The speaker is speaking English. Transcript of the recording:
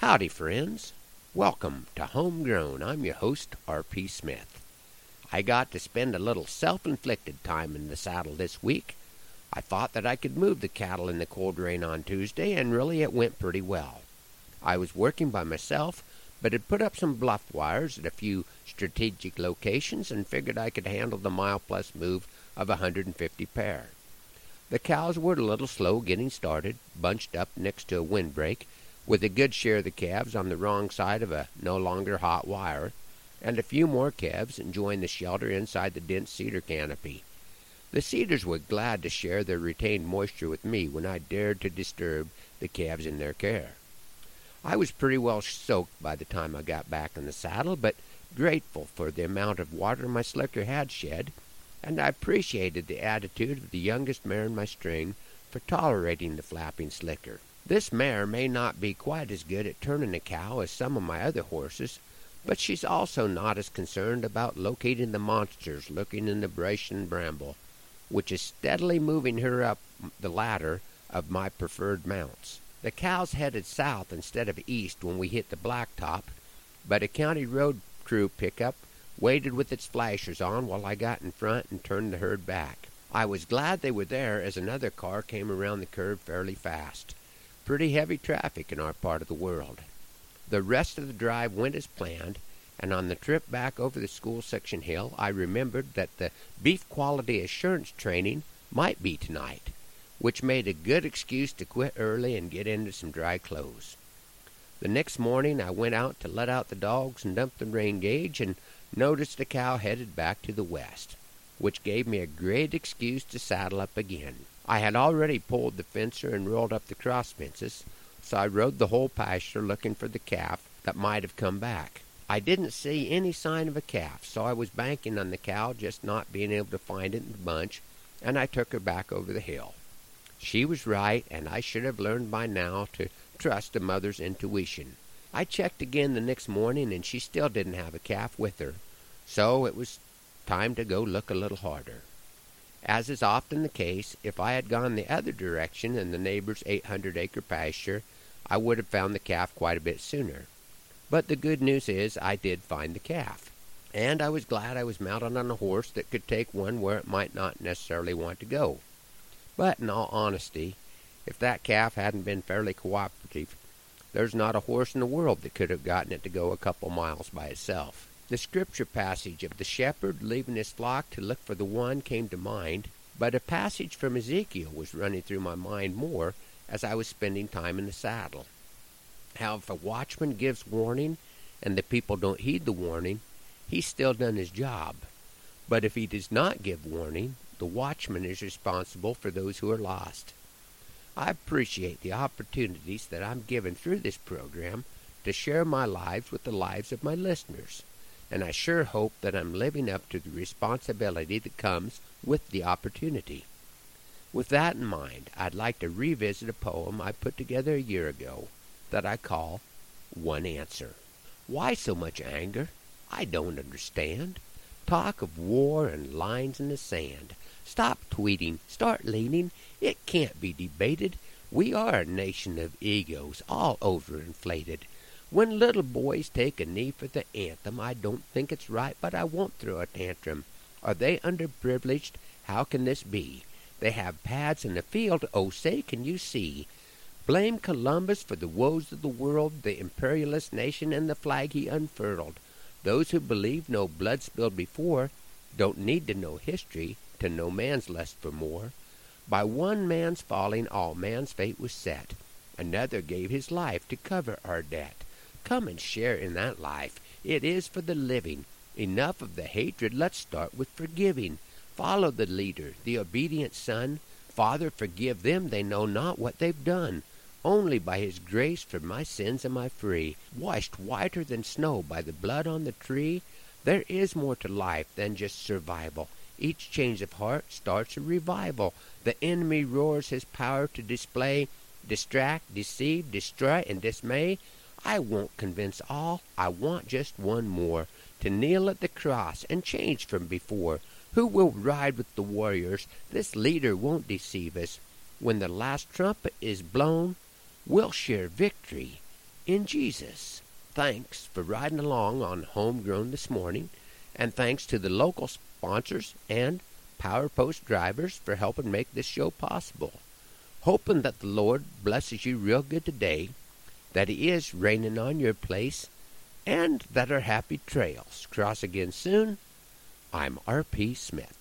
Howdy, friends. Welcome to Homegrown. I'm your host, R.P. Smith. I got to spend a little self inflicted time in the saddle this week. I thought that I could move the cattle in the cold rain on Tuesday, and really it went pretty well. I was working by myself, but had put up some bluff wires at a few strategic locations and figured I could handle the mile plus move of a 150 pair. The cows were a little slow getting started, bunched up next to a windbreak, with a good share of the calves on the wrong side of a no longer hot wire, and a few more calves enjoying the shelter inside the dense cedar canopy. The cedars were glad to share their retained moisture with me when I dared to disturb the calves in their care. I was pretty well soaked by the time I got back in the saddle, but grateful for the amount of water my slicker had shed, and I appreciated the attitude of the youngest mare in my string for tolerating the flapping slicker. This mare may not be quite as good at turning a cow as some of my other horses, but she's also not as concerned about locating the monsters lurking in the brush and bramble which is steadily moving her up the ladder of my preferred mounts. The cows headed south instead of east when we hit the blacktop, but a county road crew pickup waited with its flashers on while I got in front and turned the herd back. I was glad they were there as another car came around the curve fairly fast. Pretty heavy traffic in our part of the world. The rest of the drive went as planned, and on the trip back over the school section hill, I remembered that the beef quality assurance training might be tonight, which made a good excuse to quit early and get into some dry clothes. The next morning I went out to let out the dogs and dump the rain gauge and noticed a cow headed back to the west, which gave me a great excuse to saddle up again. I had already pulled the fencer and rolled up the cross fences, so I rode the whole pasture looking for the calf that might have come back. I didn't see any sign of a calf, so I was banking on the cow just not being able to find it in the bunch, and I took her back over the hill. She was right, and I should have learned by now to trust a mother's intuition. I checked again the next morning, and she still didn't have a calf with her, so it was time to go look a little harder. As is often the case, if I had gone the other direction in the neighbor's 800 acre pasture, I would have found the calf quite a bit sooner. But the good news is I did find the calf. And I was glad I was mounted on a horse that could take one where it might not necessarily want to go. But in all honesty, if that calf hadn't been fairly cooperative, there's not a horse in the world that could have gotten it to go a couple miles by itself. The scripture passage of the shepherd leaving his flock to look for the one came to mind, but a passage from Ezekiel was running through my mind more as I was spending time in the saddle how if a watchman gives warning and the people don't heed the warning, he's still done his job. But if he does not give warning, the watchman is responsible for those who are lost. I appreciate the opportunities that I'm given through this program to share my lives with the lives of my listeners, and I sure hope that I'm living up to the responsibility that comes with the opportunity. With that in mind, I'd like to revisit a poem I put together a year ago that I call One Answer. Why so much anger? I don't understand. Talk of war and lines in the sand. Stop tweeting. Start leaning. It can't be debated. We are a nation of egos, all overinflated. When little boys take a knee for the anthem, I don't think it's right, but I won't throw a tantrum. Are they underprivileged? How can this be? They have pads in the field, oh say, can you see? Blame Columbus for the woes of the world, the imperialist nation, and the flag he unfurled. Those who believe no blood spilled before don't need to know history to know man's lust for more. By one man's falling, all man's fate was set. Another gave his life to cover our debt. Come and share in that life. It is for the living. Enough of the hatred. Let's start with forgiving. Follow the leader, the obedient son. Father, forgive them. They know not what they've done. Only by his grace from my sins am I free, washed whiter than snow by the blood on the tree. There is more to life than just survival. Each change of heart starts a revival. The enemy roars his power to display, distract, deceive, destroy, and dismay. I won't convince all, I want just one more, to kneel at the cross and change from before. Who will ride with the warriors? This leader won't deceive us. When the last trumpet is blown, we'll share victory in Jesus. Thanks for riding along on Homegrown this morning, and thanks to the local sponsors and Power Post drivers for helping make this show possible. Hoping that the Lord blesses you real good today, that He is raining on your place, and that our happy trails cross again soon. I'm R.P. Smith.